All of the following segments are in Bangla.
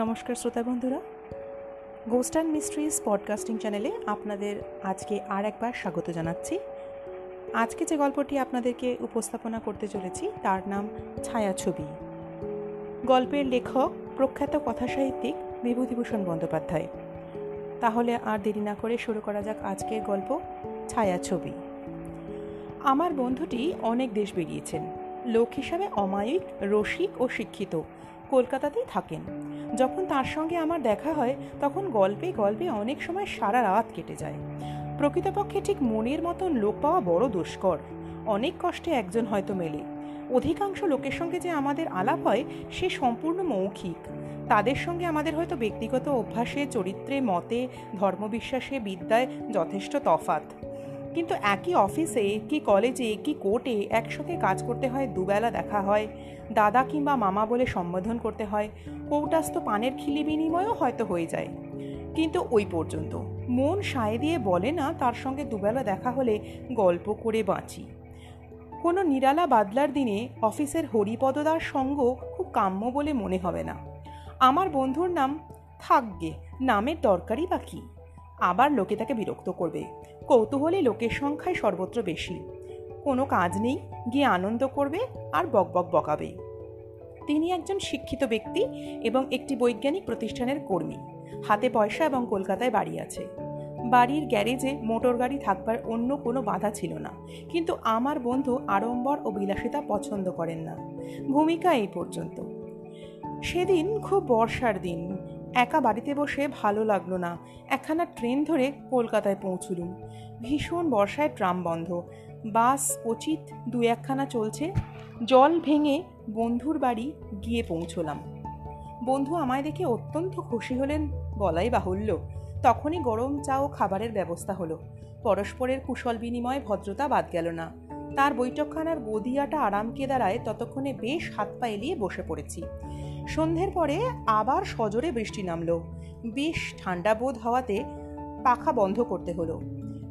নমস্কার শ্রোতা বন্ধুরা। গোস্ট অ্যান্ড মিস্ট্রিজ পডকাস্টিং চ্যানেলে আপনাদের আজকে আর একবার স্বাগত জানাচ্ছি। আজকে যে গল্পটি আপনাদেরকে উপস্থাপনা করতে চলেছি, তার নাম ছায়াছবি। গল্পের লেখক, প্রখ্যাত কথাসাহিত্যিক বিভূতিভূষণ বন্দ্যোপাধ্যায়। তাহলে আর দেরি না করে শুরু করা যাক আজকের গল্প, ছায়াছবি। আমার বন্ধুটি অনেক দেশ বেরিয়েছেন। লোক হিসাবে অমায়িক, রসিক ও শিক্ষিত। কলকাতাতেই থাকেন। যখন তার সঙ্গে আমার দেখা হয়, তখন গল্পে গল্পে অনেক সময় সারা রাত কেটে যায়। প্রকৃতপক্ষে ঠিক মনের মতন লোক পাওয়া বড় দুষ্কর। অনেক কষ্টে একজন হয়তো মেলে। অধিকাংশ লোকের সঙ্গে যে আমাদের আলাপ হয়, সে সম্পূর্ণ মৌখিক। তাদের সঙ্গে আমাদের হয়তো ব্যক্তিগত অভ্যাসে, চরিত্রে, মতে, ধর্মবিশ্বাসে, বিদ্যায় যথেষ্ট তফাত কিন্তু একই অফিসে কি কলেজে কি কোর্টে একসঙ্গে কাজ করতে হয়, দুবেলা দেখা হয়। দাদা কিংবা মামা বলে সম্বোধন করতে হয়। কৌটাস্ত পানের খিলি বিনিময়ও হয়তো হয়ে যায়। কিন্তু ওই পর্যন্ত। মন সায় দিয়ে বলে না, তার সঙ্গে দুবেলা দেখা হলে গল্প করে বাঁচি। কোনো নিরালা বাদলার দিনে অফিসের হরিপদদার সঙ্গ খুব কাম্য বলে মনে হবে না। আমার বন্ধুর নাম থাকবে নামের দরকারই বা কী? আবার লোকে তাকে বিরক্ত করবে। কৌতূহলী লোকের সংখ্যায় সর্বত্র বেশি। কোনো কাজ নেই, গিয়ে আনন্দ করবে আর বকবক বকাবে। তিনি একজন শিক্ষিত ব্যক্তি এবং একটি বৈজ্ঞানিক প্রতিষ্ঠানের কর্মী। হাতে পয়সা এবং কলকাতায় বাড়ি আছে। বাড়ির গ্যারেজে মোটর গাড়ি থাকবার অন্য কোনো বাধা ছিল না। কিন্তু আমার বন্ধু আড়ম্বর ও বিলাসিতা পছন্দ করেন না। ভূমিকা এই পর্যন্ত। সেদিন খুব বর্ষার দিন। একা বাড়িতে বসে ভালো লাগল না। একখানা ট্রেন ধরে কলকাতায় পৌঁছলুম। ভীষণ বর্ষায় ট্রাম বন্ধ। বাস উচিত দু একখানা চলছে। জল ভেঙে বন্ধুর বাড়ি গিয়ে পৌঁছলাম। বন্ধু আমায় দেখে অত্যন্ত খুশি হলেন, বলাই বাহুল্য। তখনই গরম চা ও খাবারের ব্যবস্থা হলো। পরস্পরের কুশল বিনিময়ে ভদ্রতা বাদ গেল না। তার বৈঠকখানার গদিয়াটা আরাম কেদারায় ততক্ষণে বেশ হাত পা এলিয়ে বসে পড়েছি। সন্ধ্যের পরে আবার সজোরে বৃষ্টি নামলো। বেশ ঠান্ডা বোধ হওয়াতে পাখা বন্ধ করতে হলো।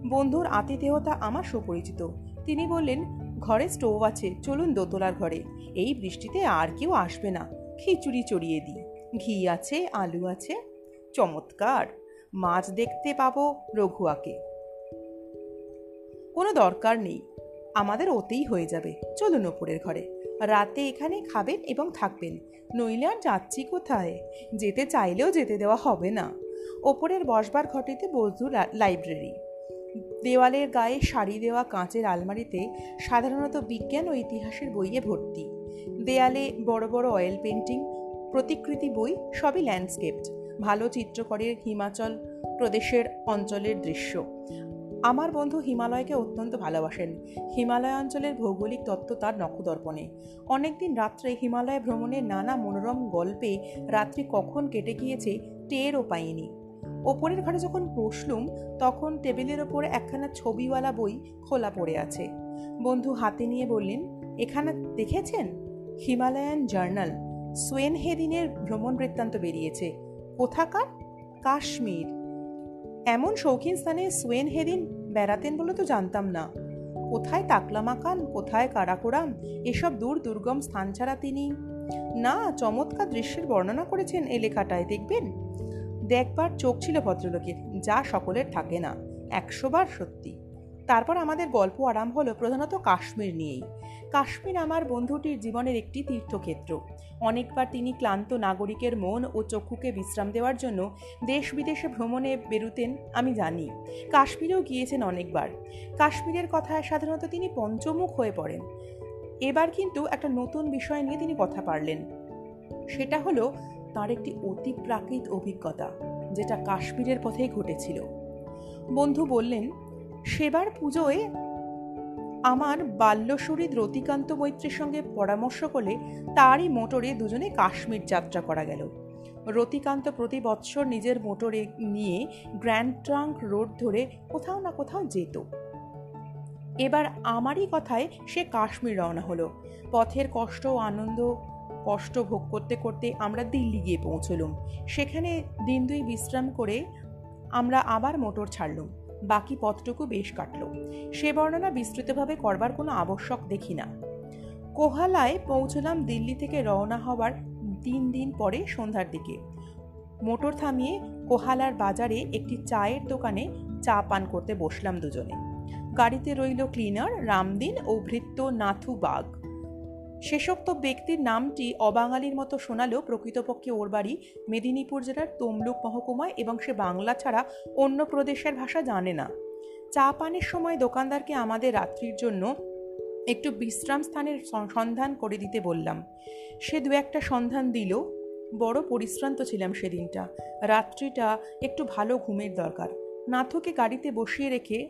বন্ধুর আতিথেয়তা আমার সুপরিচিত। তিনি বললেন, ঘরে স্টোভ আছে, চলুন দোতলার ঘরে। এই বৃষ্টিতে আর কেউ আসবে না। খিচুড়ি চড়িয়ে দিই। ঘি আছে, আলু আছে। চমৎকার! মাছ দেখতে পাবো রঘুয়াকে। কোনো দরকার নেই। আমাদের ওতেই হয়ে যাবে। চলুন ওপরের ঘরে। রাতে এখানে খাবেন এবং থাকবেন। নইলে আর যাচ্ছি কোথায়? যেতে চাইলেও যেতে দেওয়া হবে না। ওপরের বসবার ঘটিতে বস্তু লাইব্রেরি। দেওয়ালের গায়ে শাড়ি দেওয়া কাঁচের আলমারিতে সাধারণত বিজ্ঞান ও ইতিহাসের বইয়ে ভর্তি। দেয়ালে বড় বড় অয়েল পেন্টিং প্রতিকৃতি বই সবই ল্যান্ডস্কেপড। ভালো চিত্রকরের হিমাচল প্রদেশের অঞ্চলের দৃশ্য। আমার বন্ধু হিমালয়কে অত্যন্ত ভালোবাসেন। হিমালয় অঞ্চলের ভৌগোলিক তত্ত্ব তার নখদর্পণে। অনেকদিন রাত্রে হিমালয় ভ্রমণের নানা মনোরম গল্পে রাত্রি কখন কেটে গিয়েছে টেরও পাইনি। ওপরের ঘরে যখন বসলুম, তখন টেবিলের ওপর একখানা ছবিওয়ালা বই খোলা পড়ে আছে। বন্ধু হাতে নিয়ে বললেন, এখানে দেখেছেন? Himalayan journal. সোয়েন হেদিনের ভ্রমণ বৃত্তান্ত বেরিয়েছে। কোথাকার? কাশ্মীর। এমন শৌখিন স্থানে সোয়েন হেরিন বেড়াতেন বলে তো জানতাম না। কোথায় তাকলামাকান কোথায় কারাকোরাম, এসব দূর দুর্গম স্থান ছাড়া তিনি? না, চমৎকার দৃশ্যের বর্ণনা করেছেন এই লেখাটায়, দেখবেন? দেখবার চোখ ছিল ভদ্রলোকের, যা সকলের থাকে না একশোবার সত্যি। তারপর আমাদের গল্প আরাম হলো প্রধানত কাশ্মীর নিয়েই। কাশ্মীর আমার বন্ধুটির জীবনের একটি তীর্থক্ষেত্র। অনেকবার তিনি ক্লান্ত নাগরিকের মন ও চক্ষুকে বিশ্রাম দেওয়ার জন্য দেশ বিদেশে ভ্রমণে বেরুতেন, আমি জানি। কাশ্মীরেও গিয়েছেন অনেকবার। কাশ্মীরের কথায় সাধারণত তিনি পঞ্চমুখ হয়ে পড়েন। এবার কিন্তু একটা নতুন বিষয় নিয়ে তিনি কথা পারলেন। সেটা হলো তার একটি অতি প্রাকৃত অভিজ্ঞতা, যেটা কাশ্মীরের পথেই ঘটেছিল। বন্ধু বললেন সেবার পুজোয় আমার বাল্যশরীর রতিকান্ত মৈত্রীর সঙ্গে পরামর্শ করে তারই মোটরে দুজনে কাশ্মীর যাত্রা করা গেল। রতিকান্ত প্রতি বৎসর নিজের মোটরে নিয়ে গ্র্যান্ড ট্রাঙ্ক রোড ধরে কোথাও না কোথাও যেত। এবার আমারই কথায় সে কাশ্মীর রওনা হলো। পথের কষ্ট ও আনন্দ, কষ্ট ভোগ করতে করতে আমরা দিল্লি গিয়ে পৌঁছলুম। সেখানে দিন দুই বিশ্রাম করে আমরা আবার মোটর ছাড়লুম। বাকি পথটুকু বেশ কাটল। সে বর্ণনা বিস্তৃতভাবে করবার কোনো আবশ্যক দেখি না। কোহালায় পৌঁছলাম দিল্লি থেকে রওনা হবার তিন দিন পরে সন্ধ্যার দিকে। মোটর থামিয়ে কোহালার বাজারে একটি চায়ের দোকানে চা পান করতে বসলাম দুজনে। গাড়িতে রইল ক্লিনার, রামদিন ও ভৃত্য নাথু বাগ। শেষোক্ত ব্যক্তির নামটি অবাঙালির মতো শোনালেও প্রকৃতপক্ষে ওর বাড়ি মেদিনীপুর জেলার তমলুক মহকুমায় এবং সে বাংলা ছাড়া অন্য প্রদেশের ভাষা জানে না। চা পানের সময় দোকানদারকে আমাদের রাত্রির জন্য একটু বিশ্রাম স্থানের সন্ধান করে দিতে বললাম। সে দু একটা সন্ধান দিল। বড় পরিশ্রান্ত ছিলাম সেদিনটা। রাত্রিটা একটু ভালো ঘুমের দরকার। নাথকে গাড়িতে বসিয়ে রেখে,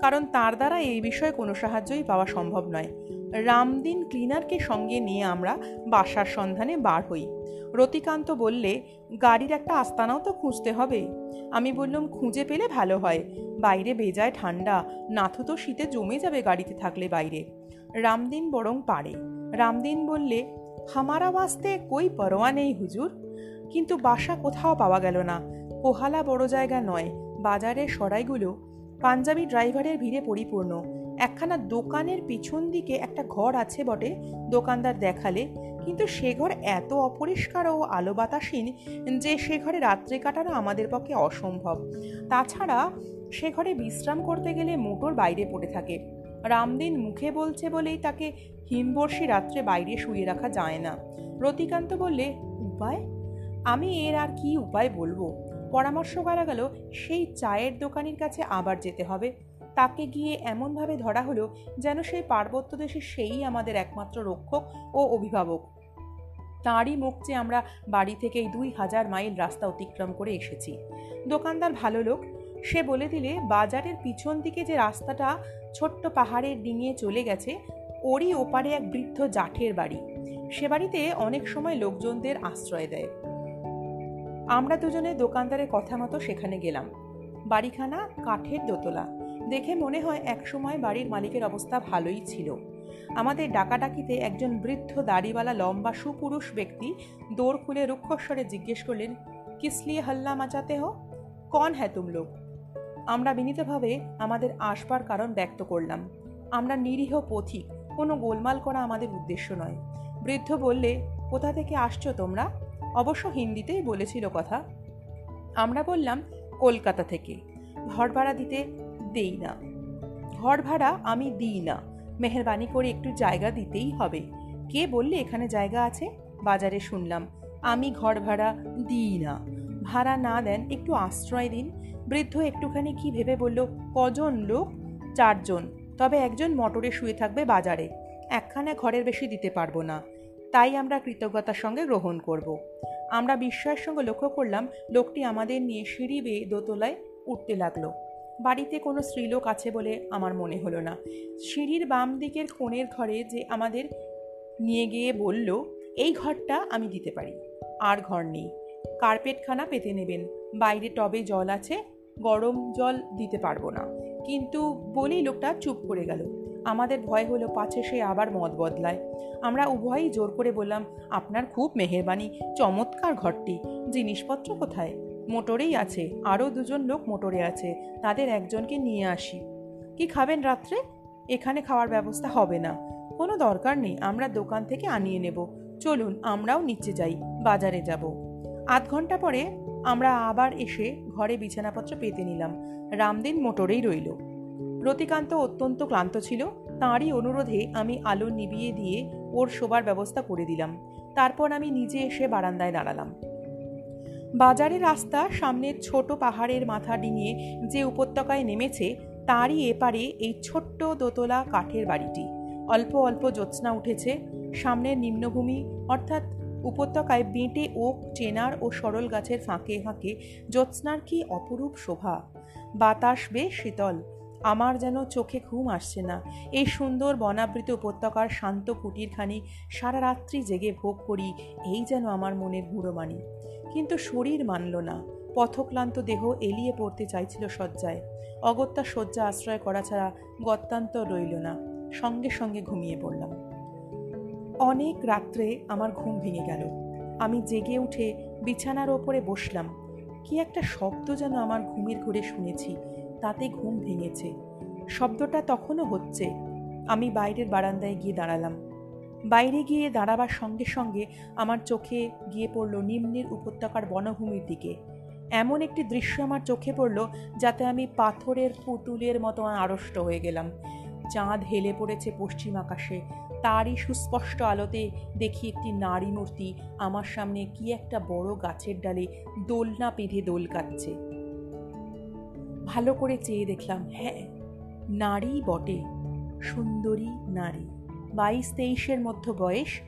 কারণ তার দ্বারা এই বিষয়ে কোনো সাহায্যই পাওয়া সম্ভব নয়। রামদিন ক্লিনারকে সঙ্গে নিয়ে আমরা বাসার সন্ধানে বার হই। রতিকান্ত বললে, গাড়ির একটা আস্তানাও তো খুঁজতে হবে। আমি বললাম, খুঁজে পেলে ভালো হয়। বাইরে বেজায় ঠান্ডা, নাথু তো শীতে জমে যাবে গাড়িতে থাকলে বাইরে। রামদিন বরং পারে। রামদিন বললে, হামারা বাস্তে কই পরোয়া নেই হুজুর। কিন্তু বাসা কোথাও পাওয়া গেল না। কোহালা বড় জায়গা নয়, বাজারের সরাইগুলো। পাঞ্জাবি ড্রাইভারের ভিড়ে পরিপূর্ণ। একখানা দোকানের পিছন দিকে একটা ঘর আছে বটে, দোকানদার দেখালে। কিন্তু সে ঘর এত অপরিষ্কার ও আলো বাতাসীন যে সে ঘরে রাত্রে কাটানো আমাদের পক্ষে অসম্ভব। তাছাড়া সে ঘরে বিশ্রাম করতে গেলে মোটর বাইরে পড়ে থাকে। রামদিন মুখে বলছে বলেই তাকে হিমবর্ষী রাত্রে বাইরে শুয়ে রাখা যায় না। রতিকান্ত বললে, উপায়? আমি এর আর কি উপায় বলব? পরামর্শ করা গেল, সেই চায়ের দোকানির কাছে আবার যেতে হবে। তাকে গিয়ে এমনভাবে ধরা হলো যেন সেই পার্বত্য দেশে সেই আমাদের একমাত্র রক্ষক ও অভিভাবক। তাঁরই মুখ চেয়ে আমরা বাড়ি থেকেই দুই হাজার মাইল রাস্তা অতিক্রম করে এসেছি। দোকানদার ভালো লোক, সে বলে দিলে, বাজারের পিছন দিকে যে রাস্তাটা ছোট্ট পাহাড়ের ডিঙিয়ে চলে গেছে, ওরই ওপারে এক বৃদ্ধ জাঠের বাড়ি। সে বাড়িতে অনেক সময় লোকজনদের আশ্রয় দেয়। আমরা দুজনে দোকানদারের কথা মতো সেখানে গেলাম। বাড়িখানা কাঠের দোতলা। দেখে মনে হয় একসময় বাড়ির মালিকের অবস্থা ভালোই ছিল। আমাদের ডাকাডাকিতে একজন বৃদ্ধ দাড়িওয়ালা লম্বা সুপুরুষ ব্যক্তি দৌড় খুলে রুক্ষস্বরে জিজ্ঞেস করলেন কিসলিয়ে হল্লা মাচাতে হো? কন হ্যাঁ তুম লোক? আমরা বিনীতভাবে আমাদের আসবার কারণ ব্যক্ত করলাম। আমরা নিরীহ পথিক, কোনো গোলমাল করা আমাদের উদ্দেশ্য নয়। বৃদ্ধ বললে, কোথা থেকে আসছো তোমরা? অবশ্য হিন্দিতেই বলেছিল কথা। আমরা বললাম, কলকাতা থেকে। ঘর ভাড়া দিতে দেই না। ঘর ভাড়া আমি দিই না। মেহরবানি করে একটু জায়গা দিতেই হবে। কে বললে এখানে জায়গা আছে? বাজারে শুনলাম, আমি ঘর ভাড়া দিই না। ভাড়া না দেন একটু আশ্রয় দিন। বৃদ্ধ একটুখানি কি ভেবে বলল, কজন লোক? চারজন। তবে একজন মোটরে শুয়ে থাকবে বাজারে। একখানা ঘরের বেশি দিতে পারব না। তাই আমরা কৃতজ্ঞতার সঙ্গে গ্রহণ করব। আমরা বিস্ময়ের সঙ্গে লক্ষ্য করলাম, লোকটি আমাদের নিয়ে সিঁড়ি বেয়ে দোতলায় উঠতে লাগল। বাড়িতে কোনো স্ত্রীলোক আছে বলে আমার মনে হলো না। সিঁড়ির বাম দিকের কোণের ঘরে যে আমাদের নিয়ে গিয়ে বলল, এই ঘরটা আমি দিতে পারি। আর ঘর নেই। কার্পেটখানা পেতে নেবেন। বাইরে টবে জল আছে। গরম জল দিতে পারব না। কিন্তু বলেই লোকটা চুপ করে গেল। আমাদের ভয় হলো পাছে সে আবার মত বদলায়। আমরা উভয়ই জোর করে বললাম, আপনার খুব মেহেরবানি। চমৎকার ঘরটি। জিনিসপত্র কোথায়? মোটরেই আছে। আরও দুজন লোক মোটরে আছে। তাদের একজনকে নিয়ে আসি। কি খাবেন রাত্রে? এখানে খাওয়ার ব্যবস্থা হবে না। কোনো দরকার নেই, আমরা দোকান থেকে আনিয়ে নেব। চলুন, আমরাও নিচে যাই, বাজারে যাব। আধ ঘণ্টা পরে আমরা আবার এসে ঘরে বিছানাপত্র পেতে নিলাম। রামদিন মোটরেই রইল। রতিকান্ত অত্যন্ত ক্লান্ত ছিল। তাঁরই অনুরোধে আমি আলো নিবিয়ে দিয়ে ওর শোবার ব্যবস্থা করে দিলাম। তারপর আমি নিজে এসে বারান্দায় দাঁড়ালাম। বাজারের রাস্তা সামনের ছোট পাহাড়ের মাথা ডিঙিয়ে যে উপত্যকায় নেমেছে, তারই এপারে এই ছোট্ট দোতলা কাঠের বাড়িটি। অল্প অল্প জ্যোৎস্না উঠেছে। সামনের নিম্নভূমি, অর্থাৎ উপত্যকায় বেঁটে ওক, চেনার ও সরল গাছের ফাঁকে ফাঁকে জ্যোৎস্নার কি অপরূপ শোভা? বাতাস বেশ শীতল। আমার যেন চোখে ঘুম আসছে না। এই সুন্দর বনাবৃত উপত্যকার শান্ত কুটিরখানি সারা রাত্রি জেগে ভোগ করি, এই যেন আমার মনের গুঁড়োমানি কিন্তু শরীর মানল না। পথক্লান্ত দেহ এলিয়ে পড়তে চাইছিল শয্যায়। অগত্যা শয্যা আশ্রয় করা ছাড়া গত্যান্তর রইল না। সঙ্গে সঙ্গে ঘুমিয়ে পড়লাম। অনেক রাত্রে আমার ঘুম ভেঙে গেল। আমি জেগে উঠে বিছানার ওপরে বসলাম। কি একটা শব্দ যেন আমার ঘুমের ঘুরে শুনেছি, তাতে ঘুম ভেঙেছে। শব্দটা তখনও হচ্ছে। আমি বাইরের বারান্দায় গিয়ে দাঁড়ালাম। বাইরে গিয়ে দাঁড়াবার সঙ্গে সঙ্গে আমার চোখে গিয়ে পড়ল নিম্নের উপত্যকার বনভূমির দিকে। এমন একটি দৃশ্য আমার চোখে পড়ল যাতে আমি পাথরের পুতুলের মতো আড়ষ্ট হয়ে গেলাম। চাঁদ হেলে পড়েছে পশ্চিম আকাশে। তারই সুস্পষ্ট আলোতে দেখি একটি নারী মূর্তি আমার সামনে কি একটা বড় গাছের ডালে দোলনা পেঁধে দোল কাটছে। ভালো করে চেয়ে দেখলাম হ্যাঁ নারী বটে, সুন্দরী নারী। বাইশ তেইশের মধ্য বয়স।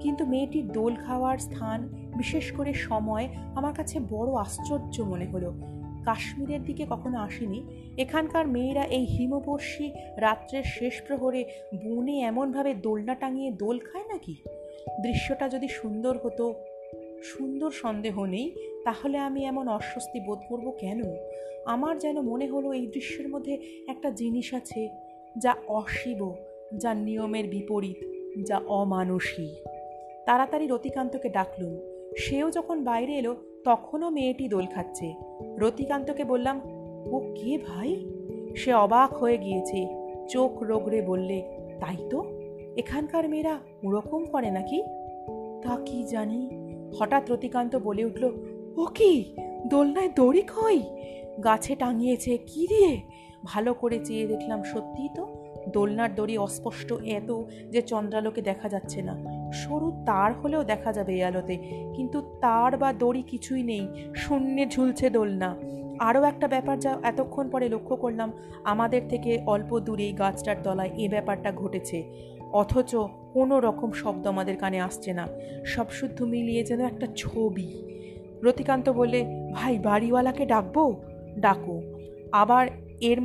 কিন্তু মেয়েটির দোল খাওয়ার স্থান, বিশেষ করে সময়, আমার কাছে বড় আশ্চর্য মনে হলো। কাশ্মীরের দিকে কখনো আসেনি। এখানকার মেয়েরা এই হিমবর্ষী রাত্রের শেষ প্রহরে বনে এমনভাবে দোলনা টাঙিয়ে দোল খায় নাকি? দৃশ্যটা যদি সুন্দর হতো, সুন্দর সন্দেহ নেই, তাহলে আমি এমন অস্বস্তি বোধ করব কেন? আমার যেন মনে হলো এই দৃশ্যের মধ্যে একটা জিনিস আছে, যা অশিব যা নিয়মের বিপরীত, যা অমানসী। তাড়াতাড়ি রতিকান্তকে ডাকলুম। সেও যখন বাইরে এলো, তখনও মেয়েটি দোল খাচ্ছে। রতিকান্তকে বললাম, ও কে ভাই? সে অবাক হয়ে গিয়েছে। চোখ রোগড়ে বললে, তাই তো? এখানকার মেয়েরা ওরকম করে নাকি? তা কি জানি? হঠাৎ রতিকান্ত বলে উঠল, ও কি? দোলনায় দড়ি কই গাছে টাঙিয়েছে কি দিয়ে? ভালো করে চেয়ে দেখলাম সত্যিই তো। দোলনার দড়ি অস্পষ্ট এত যে চন্দ্রালোকে দেখা যাচ্ছে না। সরু তার হলেও দেখা যাবে এই আলোতে, কিন্তু তার বা দড়ি কিছুই নেই, শূন্যে ঝুলছে দোলনা। আরও একটা ব্যাপার যা এতক্ষণ পরে লক্ষ্য করলাম, আমাদের থেকে অল্প দূরেই গাছটার তলায় এ ব্যাপারটা ঘটেছে। অথচ কোনো রকম শব্দ আমাদের কানে আসছে না। সব শুদ্ধ মিলিয়ে যেন একটা ছবি। রতিকান্ত বলে ভাই, বাড়িওয়ালাকে ডাকবো? ডাকো। আবার এর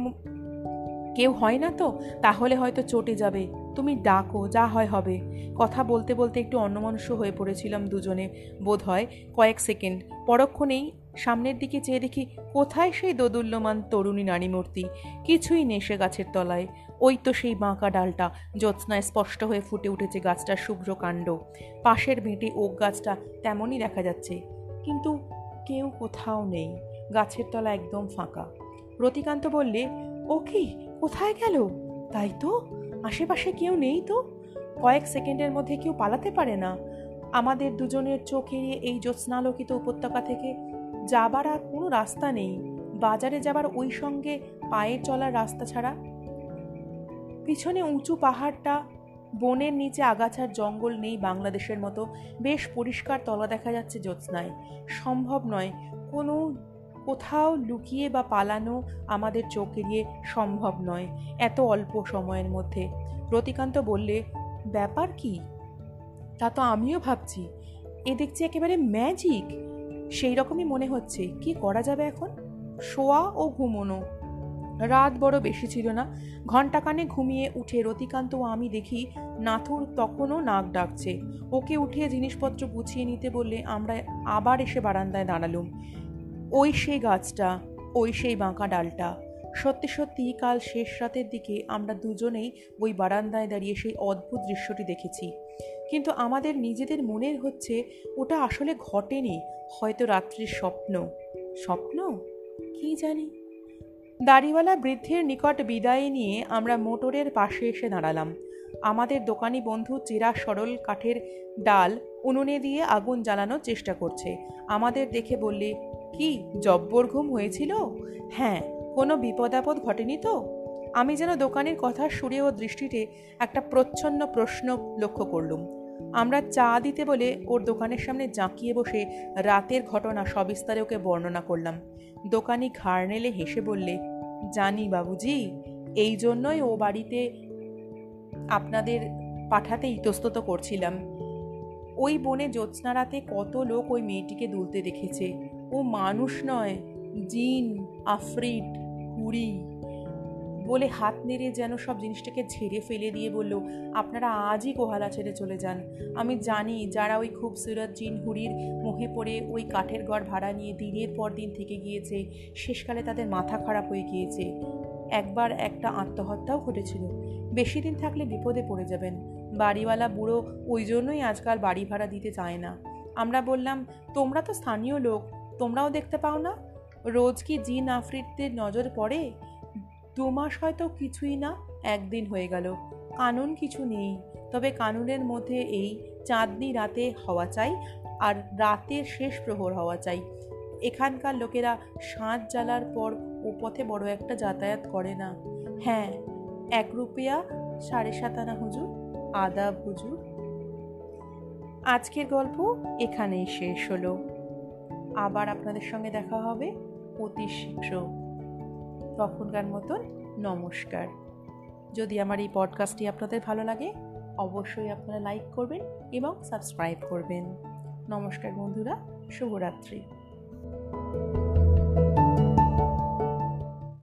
কেউ হয় না তো? তাহলে হয়তো চটে যাবে। তুমি ডাকো, যা হয় হবে। কথা বলতে বলতে একটু অন্যমনস্য হয়ে পড়েছিলাম দুজনে। বোধ হয় কয়েক সেকেন্ড। পরক্ষণেই সামনের দিকে চেয়ে দেখি, কোথায় সেই দোদুল্যমান তরুণী নারী মূর্তি কিছুই নেই সে গাছের তলায়। ওই তো সেই বাঁকা ডালটা, জ্যোৎস্নায় স্পষ্ট হয়ে ফুটে উঠেছে গাছটার শুভ্র কাণ্ড। পাশের বেঁটে ওক গাছটা তেমনই দেখা যাচ্ছে। কিন্তু কেউ কোথাও নেই। গাছের তলা একদম ফাঁকা। রতিকান্ত বললে, ও কি? কোথায় গেল? তাই তো, আশেপাশে কেউ নেই তো। কয়েক সেকেন্ডের মধ্যে কেউ পালাতে পারে না। আমাদের দুজনের চোখ এড়িয়ে এই জ্যোৎস্নালোকিত উপত্যকা থেকে যাবার আর কোনো রাস্তা নেই। বাজারে যাবার ওই সঙ্গে পায়ে চলার রাস্তা ছাড়া। পিছনে উঁচু পাহাড়টা, বনের নিচে আগাছার জঙ্গল নেই বাংলাদেশের মতো। বেশ পরিষ্কার তলা দেখা যাচ্ছে জ্যোৎস্নায়। সম্ভব নয় কোনো কোথাও লুকিয়ে বা পালানো আমাদের চোখ এড়িয়ে সম্ভব নয়, এত অল্প সময়ের মধ্যে। রতিকান্ত বললে, ব্যাপার কি? তা তো আমিও ভাবছি। এ দেখছি একেবারে ম্যাজিক সেই রকমই মনে হচ্ছে। কি করা যাবে এখন? শোয়া ও ঘুমোনো। রাত বড় বেশি ছিল না। ঘণ্টাখানে ঘুমিয়ে উঠে রতিকান্ত ও আমি দেখি নাথুর তখনও নাক ডাকছে। ওকে উঠিয়ে জিনিসপত্র গুছিয়ে নিতে বললে আমরা আবার এসে বারান্দায় দাঁড়ালুম। ওই সেই গাছটা, ওই সেই বাঁকা ডালটা। সত্যি সত্যি কাল শেষ রাতের দিকে আমরা দুজনেই ওই বারান্দায় দাঁড়িয়ে সেই অদ্ভুত দৃশ্যটি দেখেছি। কিন্তু আমাদের নিজেদের মনের হচ্ছে ওটা আসলে ঘটেনি, হয়তো রাত্রির স্বপ্ন। স্বপ্ন? কি জানি? দাড়িওয়ালা বৃদ্ধের নিকট বিদায় নিয়ে আমরা মোটরের পাশে এসে দাঁড়ালাম। আমাদের দোকানি বন্ধু চেরা সরল কাঠের ডাল উনুনে দিয়ে আগুন জ্বালানোর চেষ্টা করছে। আমাদের দেখে বললে কি জব্বর ঘুম হয়েছিল? হ্যাঁ কোনো বিপদ আপদ ঘটেনি তো? আমি যেন দোকানের কথা সুরে ও দৃষ্টিতে একটা প্রচ্ছন্ন প্রশ্ন লক্ষ্য করলুম। আমরা চা দিতে বলে ওর দোকানের সামনে জাঁকিয়ে বসে রাতের ঘটনা সবিস্তারে ওকে বর্ণনা করলাম। দোকানি ঘাড় নেলে হেসে বললে, জানি বাবুজি, এই জন্যই ও বাড়িতে আপনাদের পাঠাতে ইতস্তত করছিলাম। ওই বনে জ্যোৎস্না রাতে কত লোক ওই মেয়েটিকে দুলতে দেখেছে। ও মানুষ নয়, জিন, আফ্রিট হুড়ি বলে হাত নেড়ে যেন সব জিনিসটাকে ঝেড়ে ফেলে দিয়ে বলল, আপনারা আজই কোহালা ছেড়ে চলে যান। আমি জানি যারা ওই খুবসুরত জিন হুড়ির মোহে পড়ে ওই কাঠের ঘর ভাড়া নিয়ে দিনের পর দিন থেকে গিয়েছে, শেষকালে তাদের মাথা খারাপ হয়ে গিয়েছে। একবার একটা আত্মহত্যাও ঘটেছিল। বেশি দিন থাকলে বিপদে পড়ে যাবেন। বাড়িওয়ালা বুড়ো ওই জন্যই আজকাল বাড়ি ভাড়া দিতে চায় না। আমরা বললাম, তোমরা তো স্থানীয় লোক। তোমরাও দেখতে পাও না? রোজ কি জিন আফ্রিদদের নজর পড়ে? দু মাস হয়তো কিছুই না, একদিন হয়ে গেল। কানুন কিছু নেই, তবে কানুনের মধ্যে এই চাঁদনি রাতে হওয়া চাই আর রাতের শেষ প্রহর হওয়া চাই। এখানকার লোকেরা সাঁত জ্বালার পর ও পথে বড় একটা যাতায়াত করে না। হ্যাঁ এক রুপিয়া সাড়ে সাত আনা হুজুর, আদাব হুজুর। আজকের গল্প এখানেই শেষ হলো। আবার আপনাদের সঙ্গে দেখা হবে। অতি শীঘ্র। তখনকার মতন নমস্কার। যদি আমার এই পডকাস্টটি আপনাদের ভালো লাগে, অবশ্যই আপনারা লাইক করবেন এবং সাবস্ক্রাইব করবেন। নমস্কার বন্ধুরা, শুভরাত্রি।